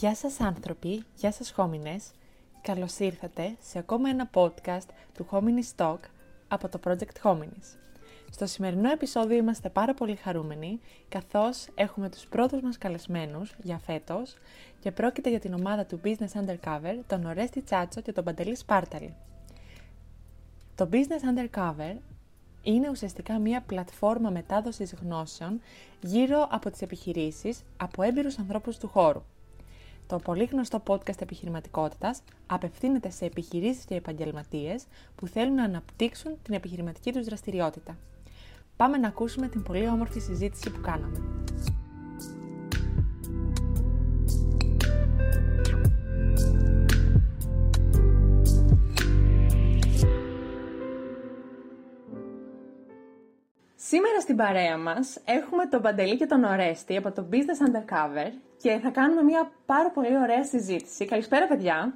Γεια σας άνθρωποι, γεια σας χόμινες. Καλώς ήρθατε σε ακόμα ένα podcast του Hominis Talk από το Project Hominis. Στο σημερινό επεισόδιο είμαστε πάρα πολύ χαρούμενοι, καθώς έχουμε τους πρώτους μας καλεσμένους για φέτος και πρόκειται για την ομάδα του Business Undercover, τον Ορέστη Τσάτσο και τον Παντελή Σπάρταλη. Το Business Undercover είναι ουσιαστικά μια πλατφόρμα μετάδοσης γνώσεων γύρω από τις επιχειρήσεις από έμπειρους ανθρώπους του χώρου. Το πολύ γνωστό podcast επιχειρηματικότητας απευθύνεται σε επιχειρήσεις και επαγγελματίες που θέλουν να αναπτύξουν την επιχειρηματική τους δραστηριότητα. Πάμε να ακούσουμε την πολύ όμορφη συζήτηση που κάναμε. Στην παρέα μας έχουμε τον Παντελή και τον Ορέστη από το Business Undercover και θα κάνουμε μια πάρα πολύ ωραία συζήτηση. Καλησπέρα παιδιά.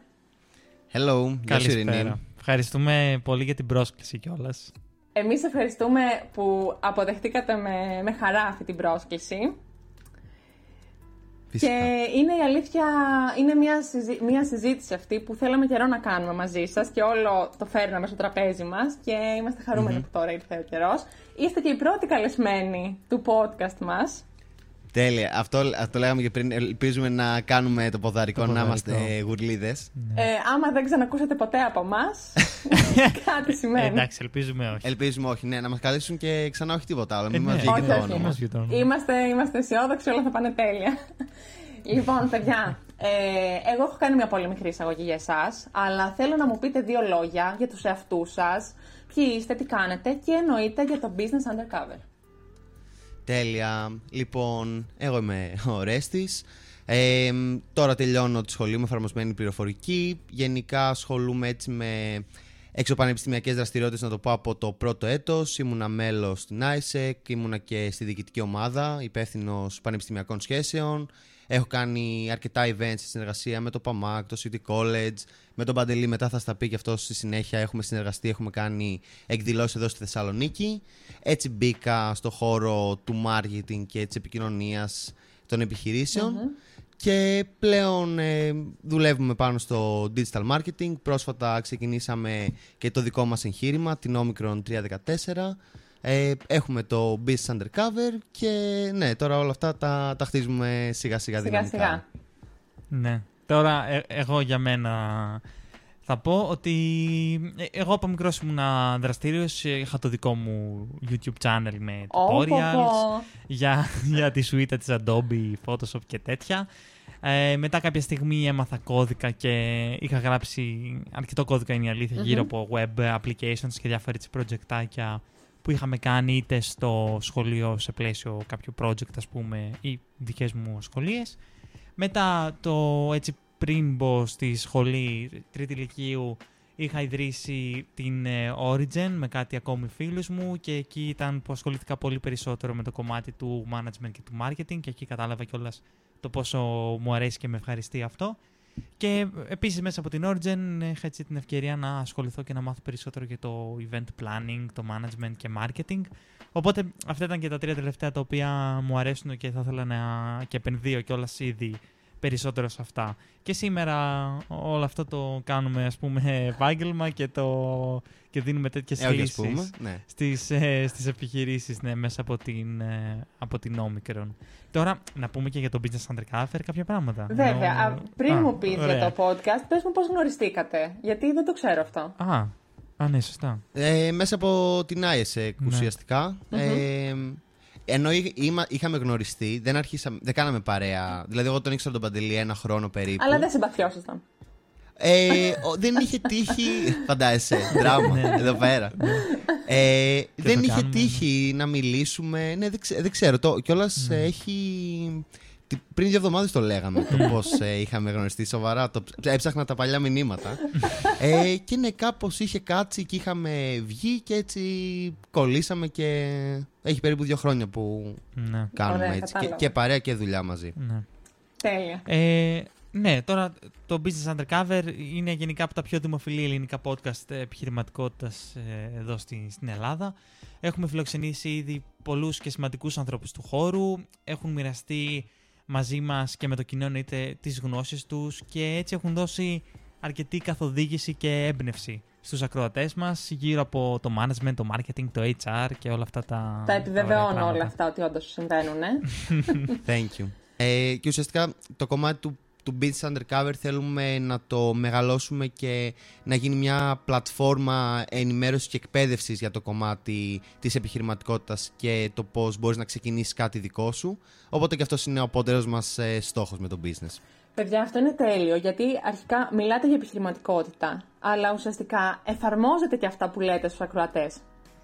Hello, Καλησπέρα. Ευχαριστούμε πολύ για την πρόσκληση κιόλας. Εμείς ευχαριστούμε που αποδεχτήκατε με, με χαρά αυτή την πρόσκληση. Φυσικά. Και είναι η αλήθεια, είναι μια, συζή- μια συζήτηση αυτή που θέλαμε καιρό να κάνουμε μαζί σας και όλο το φέρναμε στο τραπέζι μας και είμαστε χαρούμενοι που τώρα ήρθε ο καιρός. Είστε και οι πρώτοι καλεσμένοι του podcast μας. Τέλεια. Αυτό, αυτό λέγαμε και πριν. Ελπίζουμε να κάνουμε το ποδαρικό, Το να ποδαρικό. είμαστε γουρλίδες. Ε, άμα δεν ξανακούσατε ποτέ από εμάς, κάτι σημαίνει. Ε, εντάξει, ελπίζουμε όχι. Ελπίζουμε όχι, ναι, να μας καλέσουν και ξανά όχι τίποτα άλλο. Ε, Μην ναι. μα βγει Όχι, και το όχι. όνομα. Μας βγει το όνομα. Είμαστε, είμαστε αισιόδοξοι, όλα θα πάνε τέλεια. λοιπόν, παιδιά, ε, εγώ έχω κάνει μια πολύ μικρή εισαγωγή για εσάς, αλλά θέλω να μου πείτε δύο λόγια για τους εαυτούς σας, ποιοι είστε, τι κάνετε και εννοείται για το business undercover. Τέλεια. Λοιπόν, εγώ είμαι ο Ρέστης. Ε, τώρα τελειώνω τη σχολή μου, εφαρμοσμένη πληροφορική. Γενικά ασχολούμαι έτσι με εξωπανεπιστημιακές δραστηριότητες, να το πω από το πρώτο έτος. Ήμουνα μέλος στην ISEC, ήμουνα και στη διοικητική ομάδα, υπεύθυνος πανεπιστημιακών σχέσεων. Έχω κάνει αρκετά events σε συνεργασία με το PAMAC, το City College, με τον Παντελή. Μετά θα στα πει και αυτό στη συνέχεια. Έχουμε συνεργαστεί, έχουμε κάνει εκδηλώσεις εδώ στη Θεσσαλονίκη. Έτσι μπήκα στο χώρο του marketing και της επικοινωνίας των επιχειρησεων Και πλέον ε, δουλεύουμε πάνω στο digital marketing. Πρόσφατα ξεκινήσαμε και το δικό μας εγχείρημα, την Omicron 314. Ε, έχουμε το Business Undercover και ναι, τώρα όλα αυτά τα, τα χτίζουμε σιγά σιγά Σιγά δυναμικά. σιγά. Ναι. Τώρα, ε, εγώ για μένα θα πω ότι ε, εγώ από μικρός ήμουν δραστήριο. Είχα το δικό μου YouTube channel με Ω, πω, tutorials πω. για, για τη σουίτα της Adobe, Photoshop και τέτοια. Ε, μετά κάποια στιγμή έμαθα κώδικα και είχα γράψει αρκετό κώδικα είναι η αληθεια γύρω από web applications και διάφορα έτσι projectάκια που είχαμε κάνει είτε στο σχολείο σε πλαίσιο κάποιου project ας πούμε ή δικές μου σχολείες. Μετά το έτσι πριν μπω στη σχολή τρίτη ηλικίου είχα ιδρύσει την ε, Origin με κάτι ακόμη φίλους μου και εκεί ήταν που ασχολήθηκα πολύ περισσότερο με το κομμάτι του management και του marketing και εκεί κατάλαβα κιόλας το πόσο μου αρέσει και με ευχαριστεί αυτό. Και επίσης μέσα από την Origin είχα έτσι την ευκαιρία να ασχοληθώ και να μάθω περισσότερο για το event planning, το management και marketing. Οπότε αυτά ήταν και τα τρία τελευταία τα οποία μου αρέσουν και θα ήθελα να και επενδύω κιόλας ήδη περισσότερο σε αυτά. Και σήμερα όλο αυτό το κάνουμε ας πούμε επάγγελμα και, το, και δίνουμε τέτοιες Ε, όχι, ας λύσεις πούμε. Ναι. στις, ε, στις επιχειρήσεις ναι, μέσα από την, ε, από την Omicron. Τώρα να πούμε και για το Business Undercover κάποια πράγματα. Βέβαια, Ενώ- α, πριν Α, μου πεις για ωραία. το podcast, πες μου πώς γνωριστήκατε, γιατί δεν το ξέρω αυτό. Α, α, ναι, σωστά. Ε, μέσα από την ISEC Ναι. ουσιαστικα Ε, ενώ εί- είμα- είχαμε γνωριστεί, δεν, αρχίσαμε, δεν κάναμε παρέα. Δηλαδή, εγώ τον ήξερα τον Παντελή ένα χρόνο περίπου. Αλλά δεν συμπαθιόσασταν. Ε, ο- δεν είχε τύχει. Φαντάζεσαι, δράμα εδώ πέρα. Ε, δεν το είχε κάνουμε, τύχει να μιλήσουμε. Ναι, δεν, ξέ- δεν ξέρω. Το, Κιόλας έχει. Τι- Πριν δύο εβδομάδες το λέγαμε το πώς είχαμε γνωριστεί σοβαρά. Το, ψ- έψαχνα τα παλιά μηνύματα. ε, και ναι, κάπως είχε κάτσει και είχαμε βγει και έτσι κολλήσαμε και έχει περίπου δύο χρόνια που Ναι, κάνουμε Ωραία, έτσι. Και, κατάλαβα. και παρέα και δουλειά μαζί. ναι. Τέλεια. Ε, ναι, τώρα το Business Undercover είναι γενικά από τα πιο δημοφιλή ελληνικά podcast επιχειρηματικότητας ε, εδώ στη, στην Ελλάδα. Έχουμε φιλοξενήσει ήδη πολλούς και σημαντικούς ανθρώπους του χώρου. Έχουν μοιραστεί μαζί μας και με το κοινό εννοείται τις γνώσεις τους και έτσι έχουν δώσει αρκετή καθοδήγηση και έμπνευση στους ακροατές μας γύρω από το management, το marketing, το HR και όλα αυτά τα Τα επιβεβαιώνω ωραία όλα αυτά ότι όντως συμβαίνουν. Ε. Thank you. Ε, και ουσιαστικά το κομμάτι του, του Beats Undercover θέλουμε να το μεγαλώσουμε και να γίνει μια πλατφόρμα ενημέρωσης και εκπαίδευσης για το κομμάτι της επιχειρηματικότητας και το πώς μπορείς να ξεκινήσεις κάτι δικό σου. Οπότε και αυτός είναι ο απότερος μας ε, στόχος με το business. Παιδιά, αυτό είναι τέλειο, γιατί αρχικά μιλάτε για επιχειρηματικότητα, αλλά ουσιαστικά εφαρμόζετε και αυτά που λέτε στους ακροατές.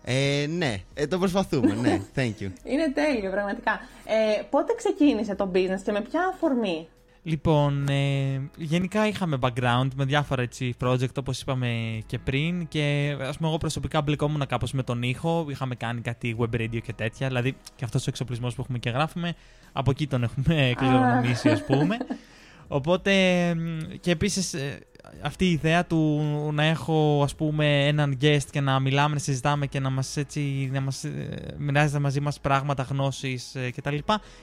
Ε, ναι, ε, το προσπαθούμε, ναι, thank you. Είναι τέλειο, πραγματικά. Ε, πότε ξεκίνησε το business και με ποια αφορμή; Λοιπόν, ε, γενικά είχαμε background με διάφορα έτσι, project όπως είπαμε και πριν και ας πούμε εγώ προσωπικά μπλεκόμουν κάπως με τον ήχο, είχαμε κάνει κάτι web radio και τέτοια, δηλαδή και αυτός ο εξοπλισμός που έχουμε και γράφουμε, από εκεί τον έχουμε κληρονομήσει ας πούμε. Οπότε και επίσης ε, αυτή η ιδέα του να έχω ας πούμε έναν guest και να μιλάμε, να συζητάμε και να μας, έτσι, να μας ε, μοιράζεται μαζί μας πράγματα, γνώσεις ε, κτλ.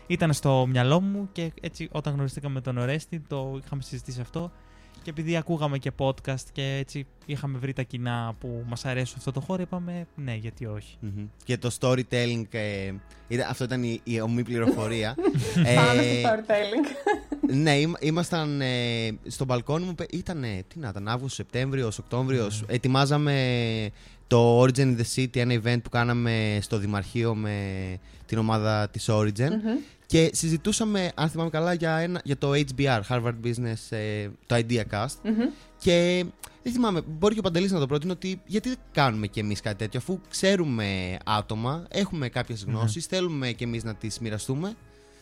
Ήταν στο μυαλό μου και έτσι όταν γνωριστήκαμε με τον Ορέστη το είχαμε συζητήσει αυτό και επειδή ακούγαμε και podcast και έτσι είχαμε βρει τα κοινά που μας αρέσουν αυτό το χώρο, είπαμε ναι, γιατί όχι. Mm-hmm. Και το storytelling, ε, αυτό ήταν η, η ομή πληροφορία. ε, Πάμε στο storytelling. Ναι, ήμασταν ε, στο μπαλκόνι μου, ήταν, τι να ήταν, Αύγουστος, Σεπτέμβριος, Οκτώβριος. Mm. Ετοιμάζαμε το Origin in the City, ένα event που κάναμε στο Δημαρχείο με την ομάδα της Origin. Mm-hmm. Και συζητούσαμε, αν θυμάμαι καλά, για, ένα, για το HBR, Harvard Business, ε, το IdeaCast. Mm-hmm. Και δεν θυμάμαι, μπορεί και ο Παντελής να το πρότεινε ότι γιατί δεν κάνουμε κι εμείς κάτι τέτοιο, αφού ξέρουμε άτομα, έχουμε κάποιες γνώσεις, mm-hmm. θέλουμε κι εμείς να τις μοιραστούμε.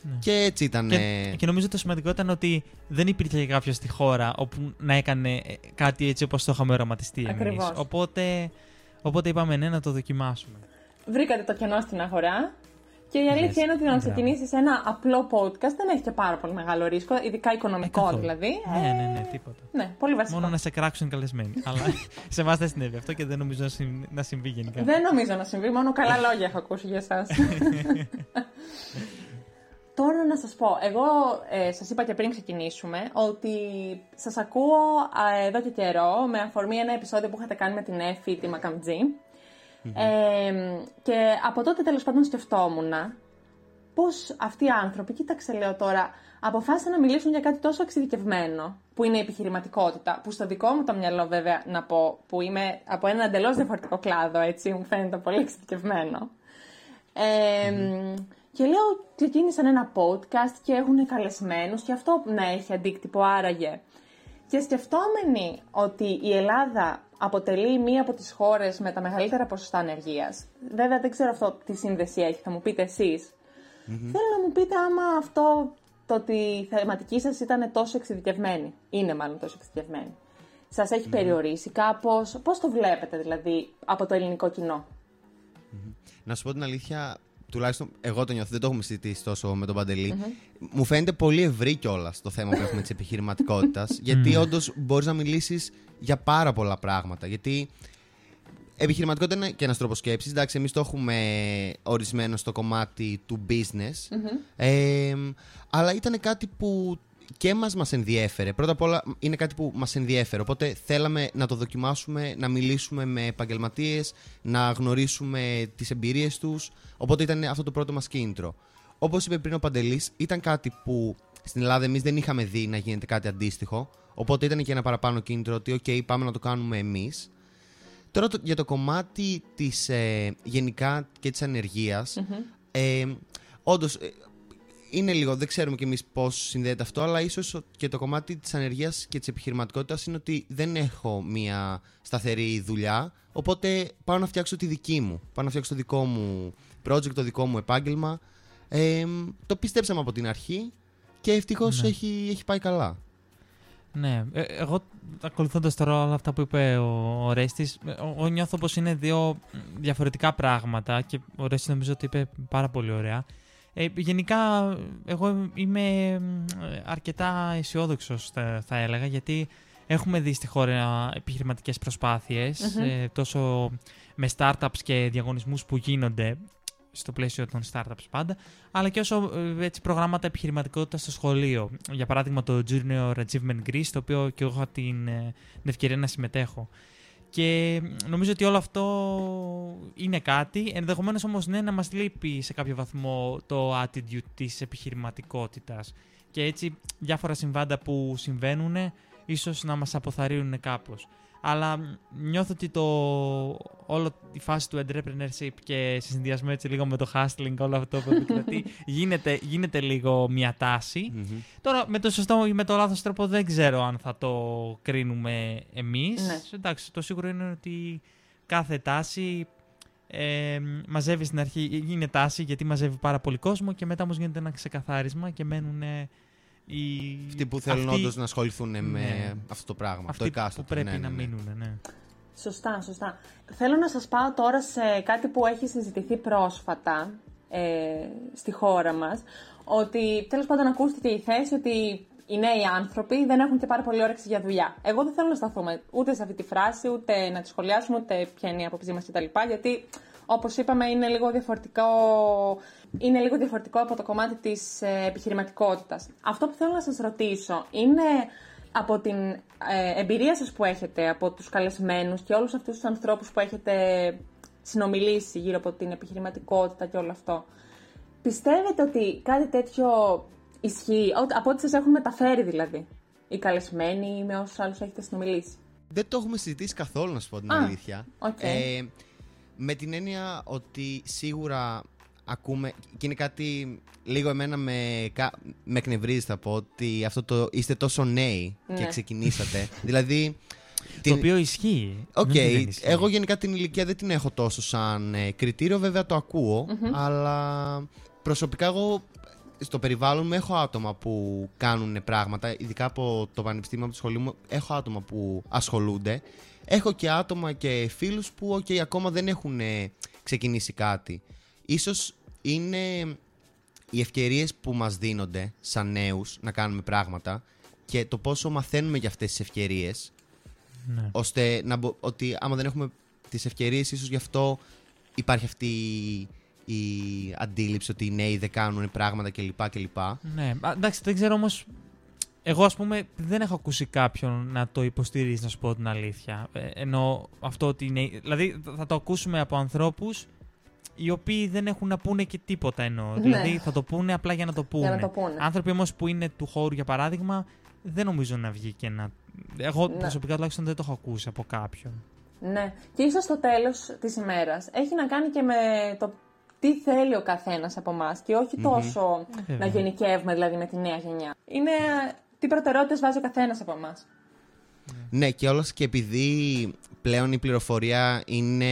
Ναι. Και έτσι ήταν. Και, και νομίζω το σημαντικό ήταν ότι δεν υπήρχε κάποιος στη χώρα όπου να έκανε κάτι έτσι όπως το είχαμε οραματιστεί εμείς. Οπότε, οπότε είπαμε ναι, να το δοκιμάσουμε. Βρήκατε το κενό στην αγορά και η αλήθεια είναι ότι να ξεκινήσεις ένα απλό podcast δεν έχει και πάρα πολύ μεγάλο ρίσκο, ειδικά οικονομικό ε, δηλαδή. Ναι, ναι, ναι, τίποτα. Ναι, πολύ βασικό. Μόνο να σε κράξουν καλεσμένοι. Αλλά σε εμάς δεν συνέβη αυτό και δεν νομίζω να συμβεί γενικά. Δεν νομίζω να συμβεί, μόνο καλά λόγια έχω ακούσει για εσάς. Τώρα να σας πω, εγώ ε, σας είπα και πριν ξεκινήσουμε ότι σας ακούω εδώ και καιρό με αφορμή ένα επεισόδιο που είχατε κάνει με την Εφη, τη Μακαμτζή και από τότε τέλος πάντων σκεφτόμουν πώς αυτοί οι άνθρωποι, κοίταξε λέω τώρα, αποφάσισαν να μιλήσουν για κάτι τόσο εξειδικευμένο που είναι η επιχειρηματικότητα. Που στο δικό μου το μυαλό, βέβαια, να πω, που είμαι από ένα εντελώς διαφορετικό κλάδο, έτσι, μου φαίνεται πολύ εξειδικευμένο. Και λέω, ξεκίνησαν ένα podcast και έχουν καλεσμένους και αυτό να έχει αντίκτυπο άραγε. Και σκεφτόμενοι ότι η Ελλάδα αποτελεί μία από τις χώρες με τα μεγαλύτερα ποσοστά ανεργίας. Βέβαια δεν ξέρω αυτό τι σύνδεση έχει, θα μου πείτε εσείς. Θέλω να μου πείτε άμα αυτό το ότι η θεματική σας ήταν τόσο εξειδικευμένη, είναι μάλλον τόσο εξειδικευμένη. Σας έχει περιορίσει κάπως, πώς το βλέπετε δηλαδή από το ελληνικό κοινό; Να σου πω την αλήθεια, τουλάχιστον εγώ το νιώθω, δεν το έχουμε συζητήσει τόσο με τον παντελη Μου φαίνεται πολύ ευρύ κιόλας το θέμα που έχουμε της επιχειρηματικότητας. γιατί όντως μπορείς να μιλήσεις για πάρα πολλά πράγματα. Γιατί επιχειρηματικότητα είναι και ένας τρόπος σκέψης. Εντάξει, εμείς το έχουμε ορισμένο στο κομμάτι του business. Ε, αλλά ήταν κάτι που και μας μας ενδιέφερε. Πρώτα απ' όλα είναι κάτι που μας ενδιέφερε, οπότε θέλαμε να το δοκιμάσουμε, να μιλήσουμε με επαγγελματίες, να γνωρίσουμε τις εμπειρίες τους, οπότε ήταν αυτό το πρώτο μας κίνητρο. Όπως είπε πριν ο Παντελής, ήταν κάτι που στην Ελλάδα εμείς δεν είχαμε δει να γίνεται κάτι αντίστοιχο, οπότε ήταν και ένα παραπάνω κίνητρο ότι ok πάμε να το κάνουμε εμείς. Τώρα για το κομμάτι της ε, γενικά και της ανεργίας, ε, όντως ε, είναι λίγο, δεν ξέρουμε κι εμείς πώς συνδέεται αυτό, αλλά ίσως και το κομμάτι της ανεργίας και της επιχειρηματικότητας είναι ότι δεν έχω μία σταθερή δουλειά. Οπότε πάω να φτιάξω τη δική μου. Πάω να φτιάξω το δικό μου project, το δικό μου επάγγελμα. Ε, το πιστέψαμε από την αρχή και ευτυχώς ναι. έχει, έχει πάει καλά. Ναι, ε, εγώ ακολουθώντας τώρα όλα αυτά που είπε ο, ο Ρέστης, εγώ νιώθω πως είναι δύο διαφορετικά πράγματα και ο Ρέστης νομίζω ότι είπε πάρα πολύ ωραία. Ε, γενικά, εγώ είμαι αρκετά αισιόδοξος, θα, θα, έλεγα, γιατί έχουμε δει στη χώρα επιχειρηματικές προσπάθειες, ε, τόσο με startups και διαγωνισμούς που γίνονται. στο πλαίσιο των startups πάντα, αλλά και όσο ε, έτσι, προγράμματα επιχειρηματικότητας στο σχολείο. Για παράδειγμα το Junior Achievement Greece, το οποίο και εγώ είχα την, ε, την ευκαιρία να συμμετέχω. Και νομίζω ότι όλο αυτό είναι κάτι. Ενδεχομένως όμως ναι, να μας λείπει σε κάποιο βαθμό το attitude της επιχειρηματικότητας. Και έτσι διάφορα συμβάντα που συμβαίνουν ίσως να μας αποθαρρύνουν κάπως αλλά νιώθω ότι το, όλο η φάση του entrepreneurship και σε συνδυασμό έτσι λίγο με το hustling, όλο αυτό που επικρατεί, γίνεται, γίνεται λίγο μια ταση Τώρα με το σωστό ή με το λάθος τρόπο δεν ξέρω αν θα το κρίνουμε εμείς. Ναι. Εντάξει, το σίγουρο είναι ότι κάθε τάση ε, μαζεύει στην αρχή, γίνεται τάση γιατί μαζεύει πάρα πολύ κόσμο και μετά όμως γίνεται ένα ξεκαθάρισμα και μένουν οι... Αυτοί που θέλουν αυτοί... όντως να ασχοληθούν με Ναι. αυτό το πράγμα. Αυτοί το εκάστοτε. που πρέπει ναι, ναι, να ναι. μείνουν, ναι. Σωστά, σωστά. Θέλω να σας πάω τώρα σε κάτι που έχει συζητηθεί πρόσφατα ε, στη χώρα μας, ότι τέλος πάντων ακούστηκε η θέση ότι οι νέοι άνθρωποι δεν έχουν και πάρα πολύ όρεξη για δουλειά. Εγώ δεν θέλω να σταθούμε ούτε σε αυτή τη φράση, ούτε να τη σχολιάσουμε, ούτε ποια είναι η άποψή μας κτλ. Γιατί, όπως είπαμε, είναι λίγο διαφορετικό, είναι λίγο διαφορετικό από το κομμάτι της ε, επιχειρηματικότητας. Αυτό που θέλω να σας ρωτήσω είναι από την ε, εμπειρία σας που έχετε, από τους καλεσμένους και όλους αυτούς τους ανθρώπους που έχετε συνομιλήσει γύρω από την επιχειρηματικότητα και όλο αυτό. Πιστεύετε ότι κάτι τέτοιο ισχύει, ό- από ό,τι σας έχουν μεταφέρει δηλαδή, οι καλεσμένοι ή με όσους άλλους έχετε συνομιλήσει; Δεν το έχουμε συζητήσει καθόλου, να σου πω την Α, αλήθεια. οκ. Ε, με την έννοια ότι σίγουρα ακούμε. και είναι κάτι λίγο εμένα με, κα- με εκνευρίζει, θα πω, ότι αυτό το είστε τόσο νέοι και Ναι. ξεκινήσατε. δηλαδή. Το την- οποίο ισχύει. Οκ, Δεν είναι ότι δεν ισχύει. εγώ γενικά την ηλικία δεν την έχω τόσο σαν ε, κριτήριο, βέβαια το ακουω αλλά προσωπικά εγώ στο περιβάλλον μου έχω άτομα που κάνουν πράγματα, ειδικά από το πανεπιστήμιο, από τη σχολή μου, έχω άτομα που ασχολούνται. Έχω και άτομα και φίλους που οκ, ακόμα δεν έχουν ε, ξεκινήσει κάτι. Ίσως είναι οι ευκαιρίες που μας δίνονται σαν νέους να κάνουμε πράγματα και το πόσο μαθαίνουμε για αυτές τις ευκαιρίες Ναι. ώστε να μπο- ότι άμα δεν έχουμε τις ευκαιρίες ίσως γι' αυτό υπάρχει αυτή η, η αντίληψη ότι οι νέοι δεν κάνουν πράγματα κλπ. κλπ. Ναι, Α, εντάξει, δεν ξέρω όμως. Εγώ, ας πούμε, δεν έχω ακούσει κάποιον να το υποστηρίζει, να σου πω την αλήθεια. Ε, ενώ αυτό ότι είναι. Δηλαδή, θα το ακούσουμε από ανθρώπους οι οποίοι δεν έχουν να πούνε και τίποτα εννοώ. Ναι. Δηλαδή, θα το πούνε απλά για να το πούνε. Για να το πούνε. Άνθρωποι όμως που είναι του χώρου, για παράδειγμα, δεν νομίζω να βγει και να. Εγώ Ναι. προσωπικά τουλάχιστον δεν το έχω ακούσει από κάποιον. Ναι. Και ίσως στο τέλος της ημέρας έχει να κάνει και με το τι θέλει ο καθένας από εμάς και όχι τόσο Ε, να βέβαια. γενικεύουμε δηλαδή με τη νέα γενιά. Είναι τι προτεραιότητες βάζει ο καθένας από εμάς. Ναι, και όλος και επειδή πλέον η πληροφορία είναι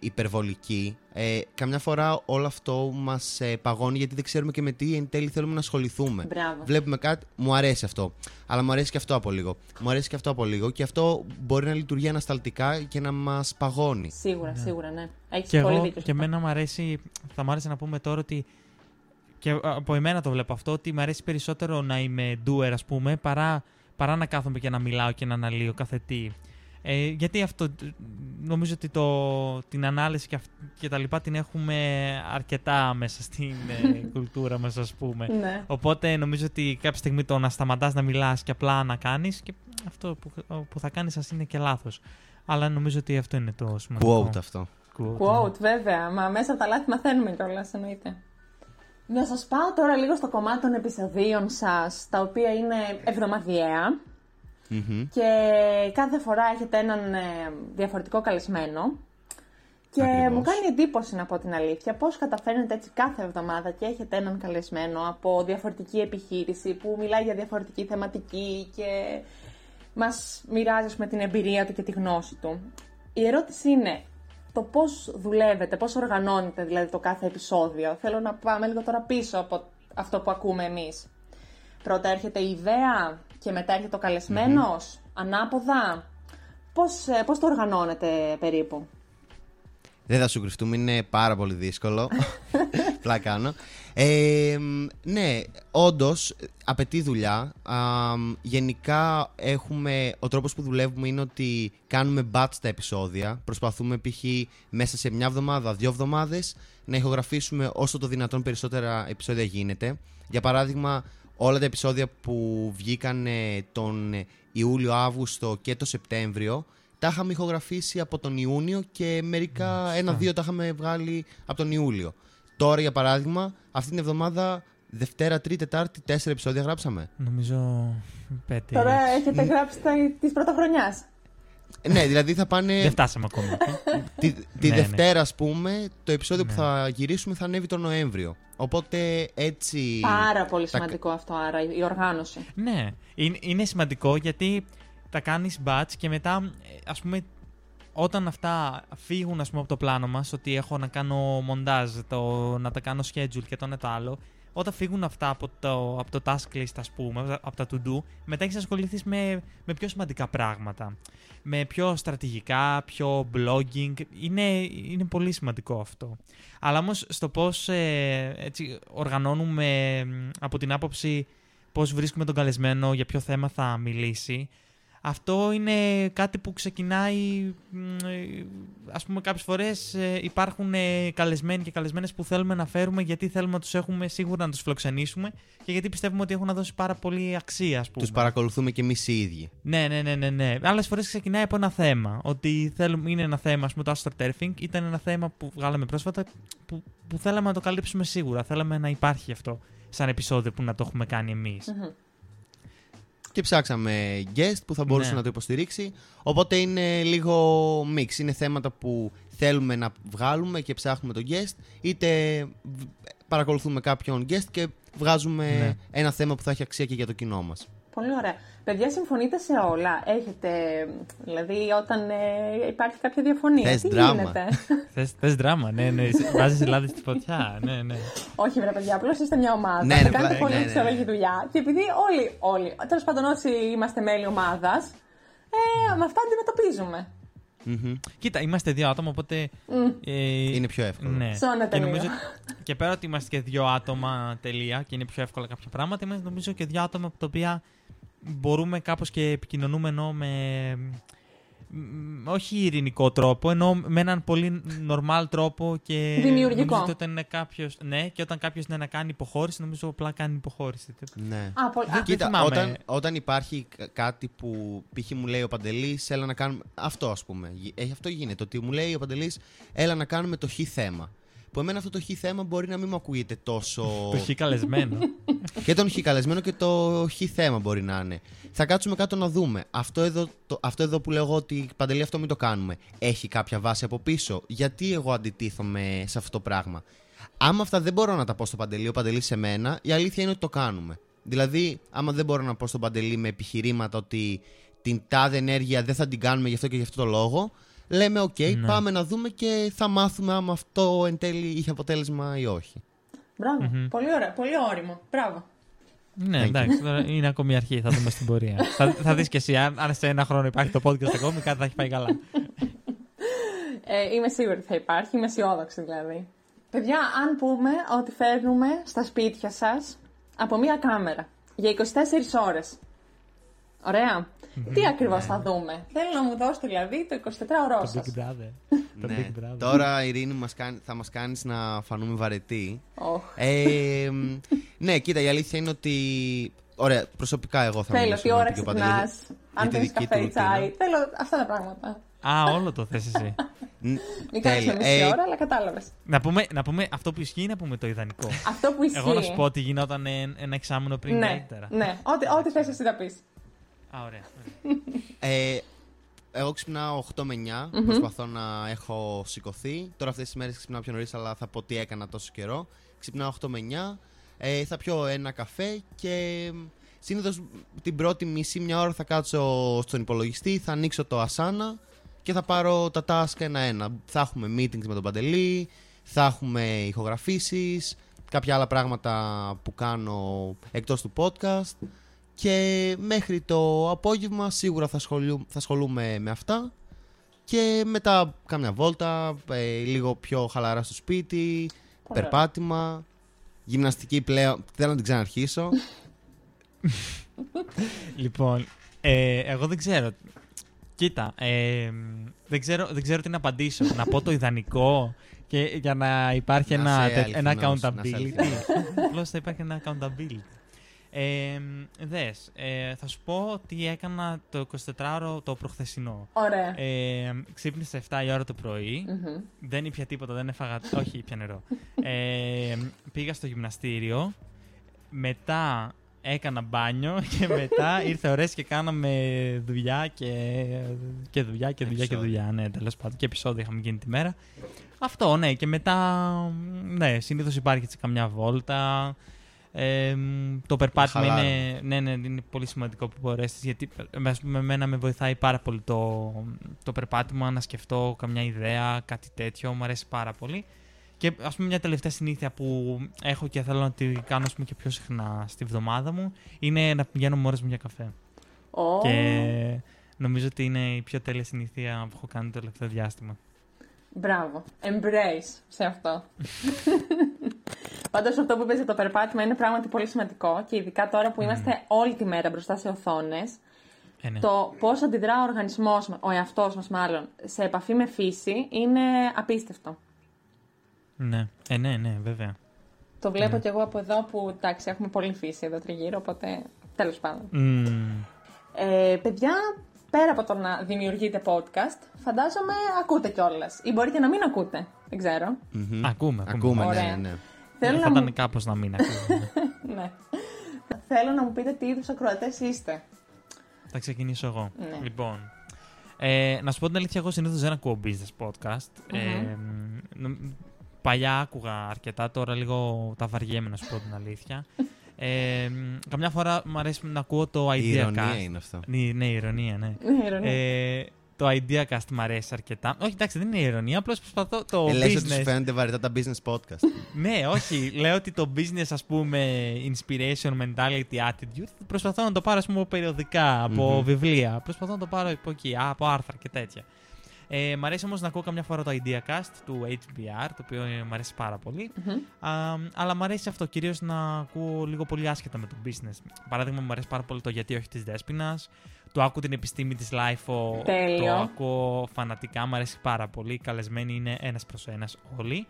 υπερβολική, ε, καμιά φορά όλο αυτό μας ε, παγώνει γιατί δεν ξέρουμε και με τι εν τέλει θέλουμε να ασχοληθούμε. Μπράβο. Βλέπουμε κάτι, μου αρέσει αυτό. Αλλά μου αρέσει και αυτό από λίγο. Μου αρέσει και αυτό από λίγο και αυτό μπορεί να λειτουργεί ανασταλτικά και να μας παγώνει. Σίγουρα, σίγουρα, ναι. Έχεις Και πολύ εγώ δίκιο. σε και αυτό. εμένα μου αρέσει, θα μου άρεσε να πούμε τώρα ότι και από εμένα το βλέπω αυτό, ότι μου αρέσει περισσότερο να είμαι doer ας πούμε, παρά, παρά να κάθομαι και να μιλάω και να αναλύω κάθε τι. Ε, γιατί αυτό, νομίζω ότι το, την ανάλυση και, αυ- και τα λοιπά την έχουμε αρκετά μέσα στην ε, κουλτούρα μας ας πούμε. Ναι. Οπότε νομίζω ότι κάποια στιγμή το να σταματάς να μιλάς και απλά να κάνεις και αυτό που, που θα κάνεις σας είναι και λάθος. Αλλά νομίζω ότι αυτό είναι το σημαντικό. Quote αυτό. Quote, Quote, βέβαια. Μα μέσα από τα λάθη μαθαίνουμε κιόλας, εννοείται. Να σας πάω τώρα λίγο στο κομμάτι των επεισοδίων σας, τα οποία είναι εβδομαδιαία Μμμ. και κάθε φορά έχετε έναν ε, διαφορετικό καλεσμένο. Και Ακριβώς. μου κάνει εντύπωση να πω την αλήθεια πώς καταφέρνετε έτσι κάθε εβδομάδα και έχετε έναν καλεσμένο από διαφορετική επιχείρηση που μιλάει για διαφορετική θεματική και μας μοιράζει με την εμπειρία του και τη γνώση του. Η ερώτηση είναι το πώς δουλεύετε, πώς οργανώνετε δηλαδή το κάθε επεισόδιο. Θέλω να πάμε λίγο τώρα πίσω από αυτό που ακούμε εμείς. Πρώτα έρχεται η ιδέα και μετά έρχεται ο καλεσμενος ανάποδα. Πώς, ε, πώς το οργανώνετε περίπου; Δεν θα σου κρυφτούμε, είναι πάρα πολύ δύσκολο. Πλά κάνω. Ε, ναι, όντως απαιτεί δουλειά. Α, γενικά έχουμε. Ο τρόπος που δουλεύουμε είναι ότι κάνουμε batch τα επεισόδια. Προσπαθούμε π.χ. μέσα σε μια εβδομάδα, δύο εβδομάδες να ηχογραφήσουμε όσο το δυνατόν περισσότερα επεισόδια γίνεται. Για παράδειγμα, όλα τα επεισόδια που βγήκαν ε, τον Ιούλιο, Αύγουστο και το Σεπτέμβριο τα είχαμε ηχογραφήσει από τον Ιούνιο και μερικά ένα-δύο τα είχαμε βγάλει από τον Ιούλιο. Τώρα, για παράδειγμα, αυτή την εβδομάδα Δευτέρα, Τρίτη, Τετάρτη, τέσσερα επεισόδια γράψαμε. Νομίζω πέτει. Τώρα έχετε γράψει τη πρωτοχρονιάς. Ναι, δηλαδή θα πάνε. Δεν φτάσαμε ακόμα. τη τη Ναι, ναι. Δευτέρα, ας πούμε, το επεισόδιο που Ναι. θα γυρίσουμε θα ανέβει τον Νοέμβριο. Οπότε έτσι. Πάρα πολύ τα- σημαντικό αυτό, άρα η οργάνωση. Ναι, είναι, είναι σημαντικό γιατί τα κάνεις batch και μετά, ε, ας πούμε, όταν αυτά φύγουν ας πούμε, από το πλάνο μας, ότι έχω να κάνω μοντάζ, το, να τα κάνω schedule και το ένα το άλλο, όταν φύγουν αυτά από το, από το task list, ας πούμε, από τα to-do, μετά έχεις ασχοληθείς με, με πιο σημαντικά πράγματα. Με πιο στρατηγικά, πιο blogging. Είναι, είναι πολύ σημαντικό αυτό. Αλλά όμως στο πώς ε, έτσι, οργανώνουμε μ, από την άποψη πώς βρίσκουμε τον καλεσμένο, για ποιο θέμα θα μιλήσει. Αυτό είναι κάτι που ξεκινάει, μ, ε, ας πούμε κάποιες φορές ε, υπάρχουν ε, καλεσμένοι και καλεσμένες που θέλουμε να φέρουμε γιατί θέλουμε να τους έχουμε σίγουρα να τους φιλοξενήσουμε και γιατί πιστεύουμε ότι έχουν να δώσει πάρα πολύ αξία, ας πούμε. Του παρακολουθούμε και εμείς οι ίδιοι. Ναι, ναι, ναι, ναι. ναι. Άλλες φορές ξεκινάει από ένα θέμα. Ότι θέλουμε, είναι ένα θέμα, ας πούμε, το astroturfing. Ήταν ένα θέμα που βγάλαμε πρόσφατα που, που θέλαμε να το καλύψουμε σίγουρα. Θέλαμε να υπάρχει αυτό σαν επεισόδιο που να το έχουμε κάνει εμείς. Μμμ. Και ψάξαμε guest που θα μπορούσε Ναι. να το υποστηρίξει. Οπότε είναι λίγο mix. Είναι θέματα που θέλουμε να βγάλουμε και ψάχνουμε τον guest, είτε β- παρακολουθούμε κάποιον guest και βγάζουμε Ναι. ένα θέμα που θα έχει αξία και για το κοινό μας. Πολύ ωραία. Παιδιά, συμφωνείτε σε όλα; Έχετε, δηλαδή, όταν ε, υπάρχει κάποια διαφωνία. Θες τι δράμα. γίνεται; Θες, θες δράμα, ναι, ναι. Βάζεις λάδι στη φωτιά, ναι, ναι. Όχι, βρε παιδιά, απλώς είστε μια ομάδα. Ναι, θα ναι, κάνετε ναι, πολύ ναι, ναι. αξιόλογη δουλειά. Και επειδή όλοι, όλοι, τέλος πάντων όσοι είμαστε μέλη ομάδας, ε, με αυτά αντιμετωπίζουμε. Μμμ. Κοίτα, είμαστε δύο άτομα, οπότε. Ε, Είναι πιο εύκολο. Ναι. Σώνεται και λίγο. νομίζω ότι- και πέρα ότι είμαστε και δύο άτομα τελεία και είναι πιο εύκολα κάποια πράγματα, είμαστε νομίζω και δύο άτομα από τα οποία μπορούμε κάπως και επικοινωνούμε ενώ με. μ, όχι ειρηνικό τρόπο, ενώ με έναν πολύ normal τρόπο και. Δημιουργικό. νομίζω ότι όταν είναι κάποιος, ναι, και όταν κάποιος είναι να κάνει υποχώρηση, νομίζω απλά κάνει υποχώρηση. Ναι. Α, πολύ... α, Κοίτα, θυμάμαι. όταν, όταν υπάρχει κα- κάτι που π.χ. μου λέει ο Παντελής, έλα να κάνουμε. Αυτό ας πούμε. Γι- ε, αυτό γίνεται. Ότι μου λέει ο Παντελής, έλα να κάνουμε το χ θέμα. Που εμένα αυτό το χ θέμα μπορεί να μην μου ακούγεται τόσο. Το έχει καλεσμένο. και τον χ καλεσμένο και το χ θέμα μπορεί να είναι. Θα κάτσουμε κάτω να δούμε. Αυτό εδώ, το, αυτό εδώ που λέω εγώ ότι Παντελή αυτό μην το κάνουμε. Έχει κάποια βάση από πίσω. Γιατί εγώ αντιτίθομαι σε αυτό το πράγμα; Άμα αυτά δεν μπορώ να τα πω στο Παντελή, ο Παντελή σε μένα, η αλήθεια είναι ότι το κάνουμε. Δηλαδή, άμα δεν μπορώ να πω στον Παντελή με επιχειρήματα ότι την τάδε ενέργεια δεν θα την κάνουμε γι' αυτό και γι' αυτό το λόγο, λέμε: Οκ, Ναι. πάμε να δούμε και θα μάθουμε άμα αυτό εν τέλει είχε αποτέλεσμα ή όχι. Μπράβο. Μμμ. Πολύ ωραία. Πολύ ώριμο. Μπράβο. ναι, Thank you. εντάξει, τώρα είναι ακόμη η αρχή, θα δούμε στην πορεία. θα θα δεις και εσύ, αν, αν σε ένα χρόνο υπάρχει το podcast ακόμη, κάτι θα έχει πάει καλά. Ε, είμαι σίγουρη ότι θα υπάρχει. Είμαι αισιόδοξη δηλαδή. Παιδιά, αν πούμε ότι φέρνουμε στα σπίτια σας από μία κάμερα για 24 ώρες. Ωραία. Τι ακριβώς θα δούμε. Θέλω να μου δώσετε δηλαδή το 24ωρό Το σας. Big Brother. Το Ναι. Big Brother. Τώρα, Ειρήνη, μας κάνει, θα μας κάνεις να φανούμε βαρετοί. Οχ. Ε, μ, ναι, κοίτα, η αλήθεια είναι ότι. Ωραία, προσωπικά εγώ θα Θέλω, μιλήσω τι να ώρα πει και ο Παντελής ξυπνάς, για αν τη πίνεις δική καφέ του ή ρουτίνα. τσάι. Θέλω αυτά τα πράγματα. Α, όλο το θες εσύ. Ν- Μην κάνεις τέλεια. με μισή Ε, ώρα, αλλά κατάλαβες. να, πούμε, να πούμε αυτό που ισχύει, να πούμε το ιδανικό. Αυτό που ισχύει. Εγώ να σου πω ότι γινόταν ε, ένα εξάμεινο πριν Ναι, καλύτερα. ναι. Ό,τι, ό,τι θες εσύ να πεις. Α, ωραία. Ε, εγώ ξυπνάω 8 με 9. Προσπαθώ να έχω σηκωθεί. Τώρα αυτές τις μέρες ξυπνάω πιο νωρίς, αλλά θα πω τι έκανα τόσο καιρό. Ξυπνάω 8 με 9. Ε, θα πιω ένα καφέ και συνήθως την πρώτη μισή μια ώρα θα κάτσω στον υπολογιστή, θα ανοίξω το Asana και θα πάρω τα task ένα-ένα. Θα έχουμε meetings με τον Παντελή, θα έχουμε ηχογραφήσεις, κάποια άλλα πράγματα που κάνω εκτός του podcast και μέχρι το απόγευμα σίγουρα θα, ασχολιού, θα ασχολούμαι με αυτά και μετά κάμια βόλτα, ε, λίγο πιο χαλαρά στο σπίτι, Πολύ περπάτημα, γυμναστική πλέον. Θέλω να την ξαναρχίσω. Λοιπόν, ε, εγώ δεν ξέρω. Κοίτα, ε, δεν, ξέρω, δεν ξέρω τι να απαντήσω. να πω το ιδανικό και για να υπάρχει Να ένα, είσαι τε- ένα αληθινός, να είσαι accountability. Απλώς θα υπάρχει ένα accountability. Ε, δες, ε, θα σου πω τι έκανα το 24ωρο το προχθεσινό. Ωραία. Ε, ξύπνησα 7 η ώρα το πρωί. Μμμ. Δεν ήπια τίποτα, δεν έφαγα. Όχι, ήπια νερό. Ε, πήγα στο γυμναστήριο. Μετά έκανα μπάνιο και μετά ήρθε ωραίες και κάναμε δουλειά και, και δουλειά και δουλειά και Επεισόδια. δουλειά. Ναι, τέλος πάντων. Και επεισόδια είχαμε γίνει τη μέρα. Αυτό, ναι. Και μετά, ναι, συνήθως υπάρχει έτσι καμιά βόλτα. Ε, το περπάτημα Χαλάρωμα. είναι, ναι, ναι, είναι πολύ σημαντικό που μπορέσει γιατί ε, ας πούμε, εμένα με βοηθάει πάρα πολύ το, το περπάτημα να σκεφτώ καμιά ιδέα, κάτι τέτοιο. Μου αρέσει πάρα πολύ. Και ας πούμε μια τελευταία συνήθεια που έχω και θέλω να τη κάνω ας πούμε, και πιο συχνά στη βδομάδα μου είναι να πηγαίνω μόνος μου για καφέ. Ω, Και νομίζω ότι είναι η πιο τέλεια συνήθεια που έχω κάνει το τελευταίο διάστημα. Μπράβο. Embrace σε αυτό. Πάντω αυτό που είπες για το περπάτημα είναι πράγματι πολύ σημαντικό και ειδικά τώρα που είμαστε όλη τη μέρα μπροστά σε οθόνες. Ε, ναι. Το πώς αντιδρά ο οργανισμός, ο εαυτός μας μάλλον, σε επαφή με φύση είναι απίστευτο. ναι. Ε, ναι, ναι, βέβαια. Το βλέπω κι εγώ από εδώ που εντάξει, έχουμε πολύ φύση εδώ τριγύρω, οπότε τέλος πάντων. Μμμ. Ε, παιδιά, πέρα από το να δημιουργείτε podcast, φαντάζομαι ακούτε κιόλας. Ή μπορεί και να μην ακούτε. Δεν ξέρω. Μμμ. Ακούμε, ακούμε. Ακούμε, ναι, Ωραία. ναι, ναι. Θέλω θα να, ήταν μου... κάπως να μην ακούμε. ναι. Θέλω να μου πείτε τι είδους ακροατές είστε. θα ξεκινήσω εγώ. Ναι. Λοιπόν, ε, να σου πω την αλήθεια, εγώ συνήθως δεν ακούω business podcast. Ε, νο- παλιά άκουγα αρκετά, τώρα λίγο τα βαριέμαι να σου πω την αλήθεια. Ε, καμιά φορά μου αρέσει να ακούω το Η Ideacast. ηρωνία είναι αυτό. Ναι, ναι, ηρωνία, ναι. Ναι, ηρωνία. Ε, το Ideacast μου αρέσει αρκετά. Όχι, εντάξει, δεν είναι ηρωνία, απλώς προσπαθώ το Ε, λες ότι σου business. φαίνονται βαρετά τα business podcast. ναι, όχι. λέω ότι το business, ας πούμε, inspiration, mentality, attitude, προσπαθώ να το πάρω, ας πούμε, περιοδικά, από Μμμ. βιβλία. Προσπαθώ να το πάρω από εκεί, από άρθρα και τέτοια. Ε, μ' αρέσει όμως να ακούω καμιά φορά το Ideacast του HBR, το οποίο ε, μ' αρέσει πάρα πολύ. Μμμ. Α, αλλά μου αρέσει αυτό κυρίως να ακούω λίγο πολύ άσχετα με το business. Παράδειγμα, μου αρέσει πάρα πολύ το Γιατί όχι της Δέσποινα. Το άκου την επιστήμη της LIFO. Τέλειο. Το ακούω φανατικά, μου αρέσει πάρα πολύ. Οι καλεσμένοι είναι ένας προς ένας όλοι.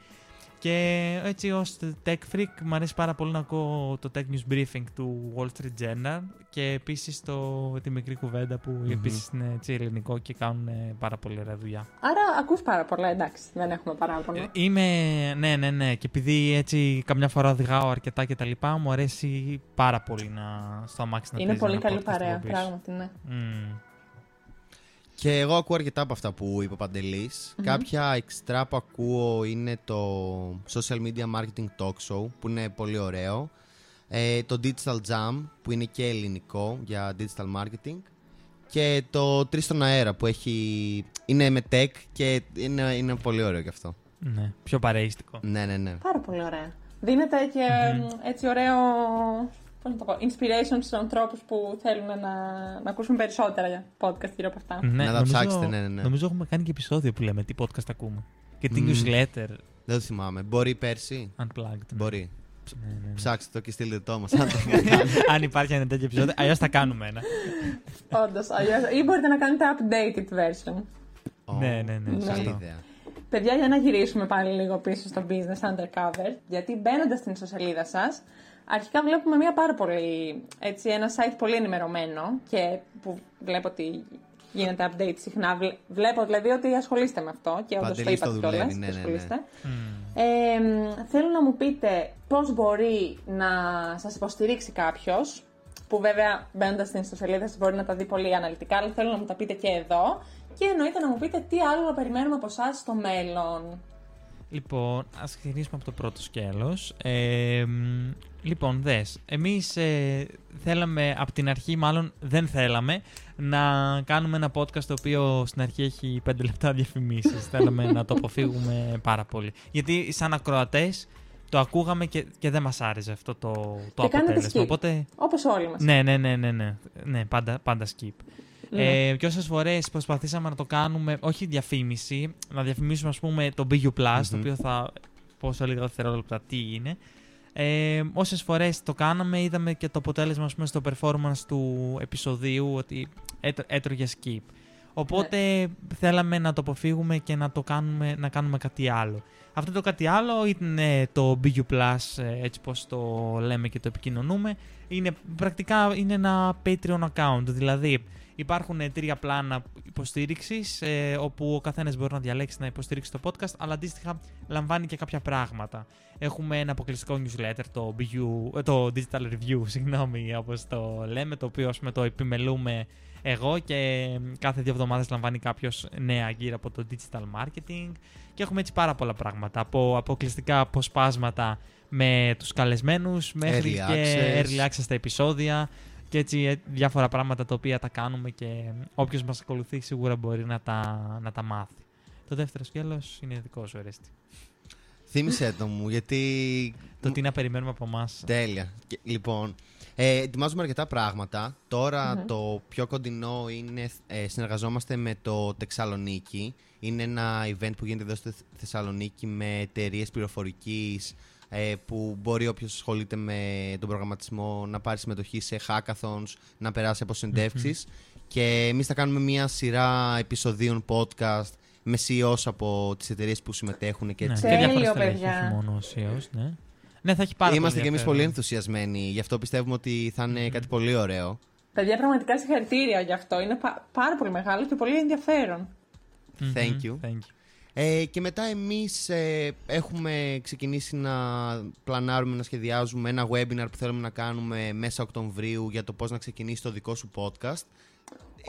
Και έτσι ως tech freak μου αρέσει πάρα πολύ να ακούω το Tech News Briefing του Wall Street Journal και επίσης το, τη μικρή κουβέντα που Μμμ. επίσης είναι έτσι ελληνικό και κάνουν ε, πάρα πολύ ωραία δουλειά. Άρα ακούς πάρα πολλά, εντάξει, δεν έχουμε παράπονο. Ε, Είμαι, ναι, ναι, ναι. Και επειδή έτσι καμιά φορά οδηγάω αρκετά και τα λοιπά, μου αρέσει πάρα πολύ να στο αμάξι να είναι παίζει πολύ ένα καλή podcast παρέα, από πίσω. πράγματι, ναι. Μμμ. Και εγώ ακούω αρκετά από αυτά που είπε ο παντελης Κάποια εξτρά που ακούω είναι το Social Media Marketing Talk Show που είναι πολύ ωραίο. Ε, το Digital Jam που είναι και ελληνικό για digital marketing. Και το 3 στον αέρα που έχει, είναι με tech και είναι, είναι πολύ ωραίο κι αυτό. Ναι, πιο παρεΐστικο. Ναι, ναι, ναι. Πάρα πολύ ωραία. Δίνεται και έτσι ωραίο πώς να το πω, inspiration στους ανθρώπους που θέλουν να, να ακούσουν περισσότερα για podcast γύρω από αυτά. Ναι, Να τα ψάξετε, ναι, ναι, ναι. Νομίζω έχουμε κάνει και επεισόδιο που λέμε τι podcast ακούμε. Και τι Μμμ. newsletter Δεν το θυμάμαι. Μπορεί πέρσι; unplugged. ναι. Μπορεί. Ναι, ναι, ναι. Ψάξτε το και στείλτε το όμως. αν το Αν υπάρχει ένα τέτοιο επεισόδιο, αλλιώς θα κάνουμε ένα. Όντως, αλλιώς- ή μπορείτε να κάνετε updated version. Ναι, ναι, ναι, Καλή σωστό. ιδέα. Παιδιά, για να γυρίσουμε πάλι λίγο πίσω στο business undercover, γιατί μπαίνοντας στην ιστοσελίδα σας, αρχικά βλέπουμε μια πάρα πολύ, έτσι, ένα site πολύ ενημερωμένο και που βλέπω ότι γίνεται update συχνά. Βλέ- Βλέπω δηλαδή ότι ασχολείστε με αυτό και όντως το Παντελής το είπατε δουλεύει, κιόλας, ναι, ότι ναι, ναι. ασχολείστε. Μμ. Ε, μ, θέλω να μου πείτε πώς μπορεί να σας υποστηρίξει κάποιος, που βέβαια μπαίνοντας στην ιστοσελίδα σας μπορεί να τα δει πολύ αναλυτικά, αλλά θέλω να μου τα πείτε και εδώ. Και εννοείται να μου πείτε τι άλλο να περιμένουμε από εσάς στο μέλλον. Λοιπόν, ας ξεκινήσουμε από το πρώτο σκέλος. Ε, μ, λοιπόν, δες. Εμείς ε, θέλαμε, από την αρχή μάλλον δεν θέλαμε, να κάνουμε ένα podcast το οποίο στην αρχή έχει 5 λεπτά διαφημίσεις. θέλαμε να το αποφύγουμε πάρα πολύ. Γιατί σαν ακροατές το ακούγαμε και, και δεν μας άρεσε αυτό το, το Και κάνετε αποτέλεσμα. skip. Οπότε, Όπως όλοι μας. ναι, ναι, ναι, ναι, ναι, ναι πάντα, πάντα skip. Ναι. Ε, και όσε φορές προσπαθήσαμε να το κάνουμε, όχι διαφήμιση, να διαφημίσουμε ας πούμε το BU Plus, το οποίο θα πόσο λίγα δευτερόλεπτα τι είναι. Ε, όσες φορές το κάναμε είδαμε και το αποτέλεσμα ας πούμε, στο performance του επεισοδίου ότι έτ, έτρωγε skip. Οπότε θέλαμε να το αποφύγουμε και να το κάνουμε, να κάνουμε κάτι άλλο. Αυτό το κάτι άλλο είναι το BU Plus, ε, έτσι πως το λέμε και το επικοινωνούμε. Είναι, πρακτικά είναι ένα Patreon account, δηλαδή υπάρχουν τρία πλάνα υποστήριξης, ε, όπου ο καθένας μπορεί να διαλέξει να υποστηρίξει το podcast, αλλά αντίστοιχα λαμβάνει και κάποια πράγματα. Έχουμε ένα αποκλειστικό newsletter, το, BU, ε, το Digital Review, συγγνώμη, όπως το λέμε, το οποίο πούμε, το επιμελούμε εγώ και κάθε δύο εβδομάδες λαμβάνει κάποιος νέα γύρω από το digital marketing και έχουμε έτσι πάρα πολλά πράγματα από αποκλειστικά αποσπάσματα με τους καλεσμένους μέχρι Early και access. early access στα επεισόδια και έτσι ε, διάφορα πράγματα τα οποία τα κάνουμε και όποιος μας ακολουθεί σίγουρα μπορεί να τα, να τα μάθει. Το δεύτερο σκέλος είναι δικό σου, Ερέστη. Θύμισε το μου, γιατί. Το τι να περιμένουμε από εμάς. Τέλεια. Και, λοιπόν, ε, ετοιμάζουμε αρκετά πράγματα. Τώρα το πιο κοντινό είναι. Ε, συνεργαζόμαστε με το Τεξαλονίκη. Είναι ένα event που γίνεται εδώ στη Θεσσαλονίκη με εταιρείες πληροφορικής ε, που μπορεί όποιος ασχολείται με τον προγραμματισμό να πάρει συμμετοχή σε hackathons, να περάσει από συνεντεύξεις. Και εμείς θα κάνουμε μια σειρά επεισοδίων podcast με CEOs από τις εταιρείες που συμμετέχουν και Ναι, έτσι. και Τέλειο, διάφορα στελέχη, παιδιά. όχι μόνο ο CEOs, ναι. Ναι, θα έχει πάρα Είμαστε κι εμείς ενδιαφέρον. πολύ ενθουσιασμένοι, γι' αυτό πιστεύουμε ότι θα είναι κάτι πολύ ωραίο. Παιδιά, πραγματικά συγχαρητήρια γι' αυτό. Είναι πα- πάρα πολύ μεγάλο και πολύ ενδιαφέρον. Μμμ, Thank you. thank you. Ε, και μετά εμείς ε, έχουμε ξεκινήσει να πλανάρουμε, να σχεδιάζουμε ένα webinar που θέλουμε να κάνουμε μέσα Οκτωβρίου για το πώς να ξεκινήσει το δικό σου podcast.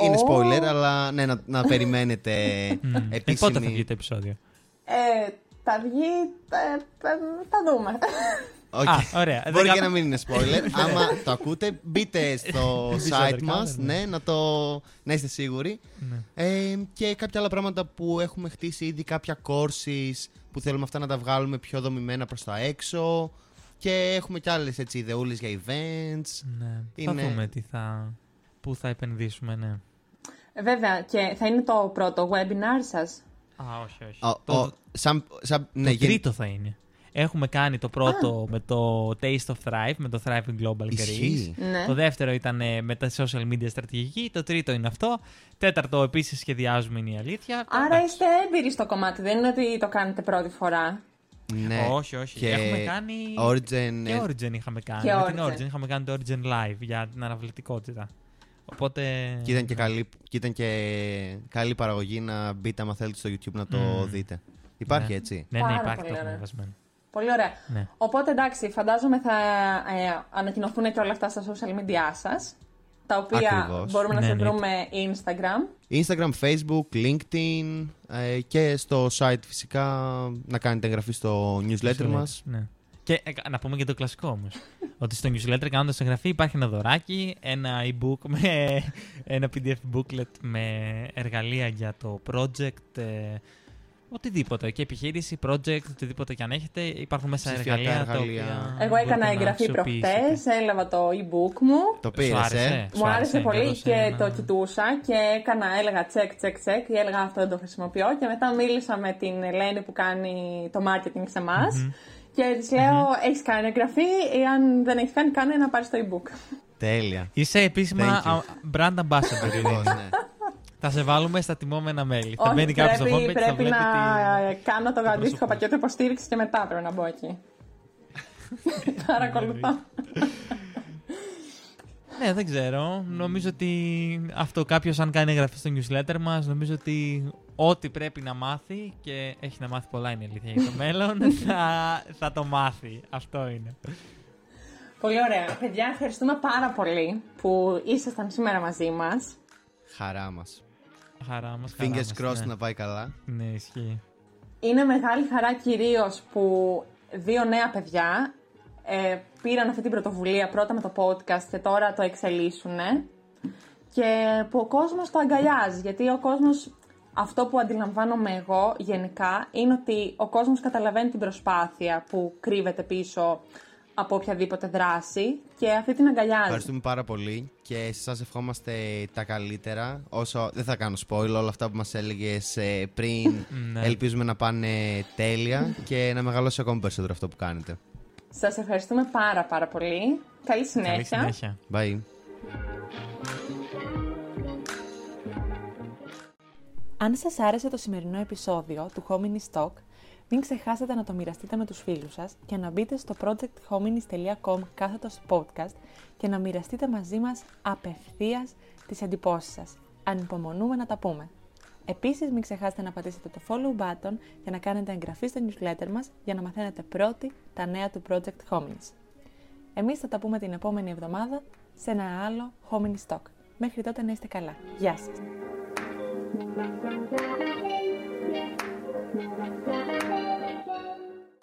Είναι Ω. spoiler, αλλά ναι, να, να περιμένετε Μμ. Ε, επίσημη... πότε θα βγει το επεισόδιο; Ε, θα βγει. ε, ε, θα δούμε. Οκ. Α, ωραία. Μπορεί Δεν και κα- να μην είναι spoiler. Άμα το ακούτε, μπείτε στο Μπείτε στο site undercover, μας, ναι. ναι, να, το, να είστε σίγουροι. Ναι. Ε, και κάποια άλλα πράγματα που έχουμε χτίσει ήδη, κάποια courses που θέλουμε αυτά να τα βγάλουμε πιο δομημένα προς τα έξω. Και έχουμε κι άλλες έτσι ιδεούλες για events. Ναι. Είναι- Θα δούμε τι θα... πού θα επενδύσουμε, ναι. Ε, Βέβαια, και θα είναι το πρώτο webinar σας. Α, όχι, όχι. Ο- το ο- σαν, σαν, ναι, το γεν- τρίτο θα είναι. Έχουμε κάνει το πρώτο με το Taste of Thrive, με το Thriving Global Greece. Ισχύει. Ναι. Το δεύτερο ήταν ε, με τα social media στρατηγική. Το τρίτο είναι αυτό. Τέταρτο επίσης σχεδιάζουμε είναι η αλήθεια. Άρα Εντάξει. είστε έμπειροι στο κομμάτι, δεν είναι ότι το κάνετε πρώτη φορά. Ναι. Όχι, όχι. Και Έχουμε κάνει. Origin, Και ε, Origin είχαμε κάνει. Και με την Origin. Origin είχαμε κάνει το Origin Live για την αναβλητικότητα. Οπότε. Και ήταν και, καλή, και ήταν και καλή παραγωγή να μπείτε άμα θέλετε στο YouTube να το Μμμ. δείτε. Υπάρχει Ναι. έτσι. Ναι, ναι, Πάρα υπάρχει πολύ το έχουμε ωραία. βασμένο. Πολύ ωραία. Ναι. Οπότε εντάξει, φαντάζομαι θα ε, ανακοινωθούν και όλα αυτά στα social media σας. Τα οποία Ακριβώς. μπορούμε να Ναι, σε ναι. βρούμε Instagram. Instagram, Facebook, LinkedIn ε, και στο site φυσικά να κάνετε εγγραφή στο newsletter μας. Ναι. Και ε, να πούμε και το κλασικό όμως. ότι στο newsletter κάνοντας εγγραφή υπάρχει ένα δωράκι, ένα e-book με ένα PDF booklet με εργαλεία για το project. ε, οτιδήποτε. Και επιχείρηση, project, οτιδήποτε και αν έχετε. Υπάρχουν μέσα Ψηφιακά εργαλεία, τα εργαλεία. οποία. Εγώ μπορείτε έκανα να εγγραφή αξιοποιήσετε. προχτές, έλαβα το e-book μου. Το Σου πήρες, άρεσε; ε; Σου Μου άρεσε πολύ έδωσε και ένα- το κοιτούσα και έκανα, έλεγα check, check, check ή έλεγα αυτό δεν το χρησιμοποιώ και μετά μίλησα με την Ελένη που κάνει το marketing σε εμάς και της λέω έχεις κάνει εγγραφή ή αν δεν έχεις κάνει κάνε να πάρεις το e-book. Τέλεια. Είσαι επίσημα Thank you. α, brand ambassador. Ακριβώς, Ειρήνη. ναι. Θα σε βάλουμε στα τιμόμενα μέλη. θα Όχι, μπαίνει κάποιος στο πρέπει, homepage, θα πρέπει βλέπει να τι... κάνω το το αντίστοιχο πρόσωπό πακέτο υποστήριξης και μετά πρέπει να μπω εκεί. Παρακολουθώ. Ναι, δεν ξέρω. Νομίζω ότι αυτό κάποιος, αν κάνει εγγραφή στο newsletter μας, νομίζω ότι ό,τι πρέπει να μάθει και έχει να μάθει πολλά είναι η αλήθεια για το μέλλον, θα, θα το μάθει. Αυτό είναι. Πολύ ωραία. Παιδιά, ευχαριστούμε πάρα πολύ που ήσασταν σήμερα μαζί μας. Χαρά μας. Χαρά μας. Fingers crossed να πάει καλά. Ναι, ισχύει. Είναι μεγάλη χαρά κυρίως που δύο νέα παιδιά ε, πήραν αυτή την πρωτοβουλία πρώτα με το podcast και τώρα το εξελίσσουν και που ο κόσμος το αγκαλιάζει γιατί ο κόσμος αυτό που αντιλαμβάνομαι εγώ γενικά είναι ότι ο κόσμος καταλαβαίνει την προσπάθεια που κρύβεται πίσω από οποιαδήποτε δράση και αυτή την αγκαλιάζει. Ευχαριστούμε πάρα πολύ και σας ευχόμαστε τα καλύτερα. Όσο δεν θα κάνω spoil, όλα αυτά που μας έλεγες ε, πριν Ναι. ελπίζουμε να πάνε τέλεια και να μεγαλώσει ακόμη περισσότερο αυτό που κάνετε. Σας ευχαριστούμε πάρα πάρα πολύ. Καλή συνέχεια. Καλή συνέχεια. Bye. Αν σας άρεσε το σημερινό επεισόδιο του Hominis Talk, μην ξεχάσετε να το μοιραστείτε με τους φίλους σας και να μπείτε στο projecthominis.com κάθετος podcast και να μοιραστείτε μαζί μας απευθείας τις εντυπώσεις σας. Ανυπομονούμε να τα πούμε. Επίσης μην ξεχάσετε να πατήσετε το follow button για να κάνετε εγγραφή στο newsletter μας για να μαθαίνετε πρώτοι τα νέα του Project Hominis. Εμείς θα τα πούμε την επόμενη εβδομάδα σε ένα άλλο Hominis Talk. Μέχρι τότε να είστε καλά. Γεια σας! Thank you.